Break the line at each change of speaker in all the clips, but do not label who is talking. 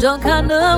Don't I know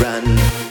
The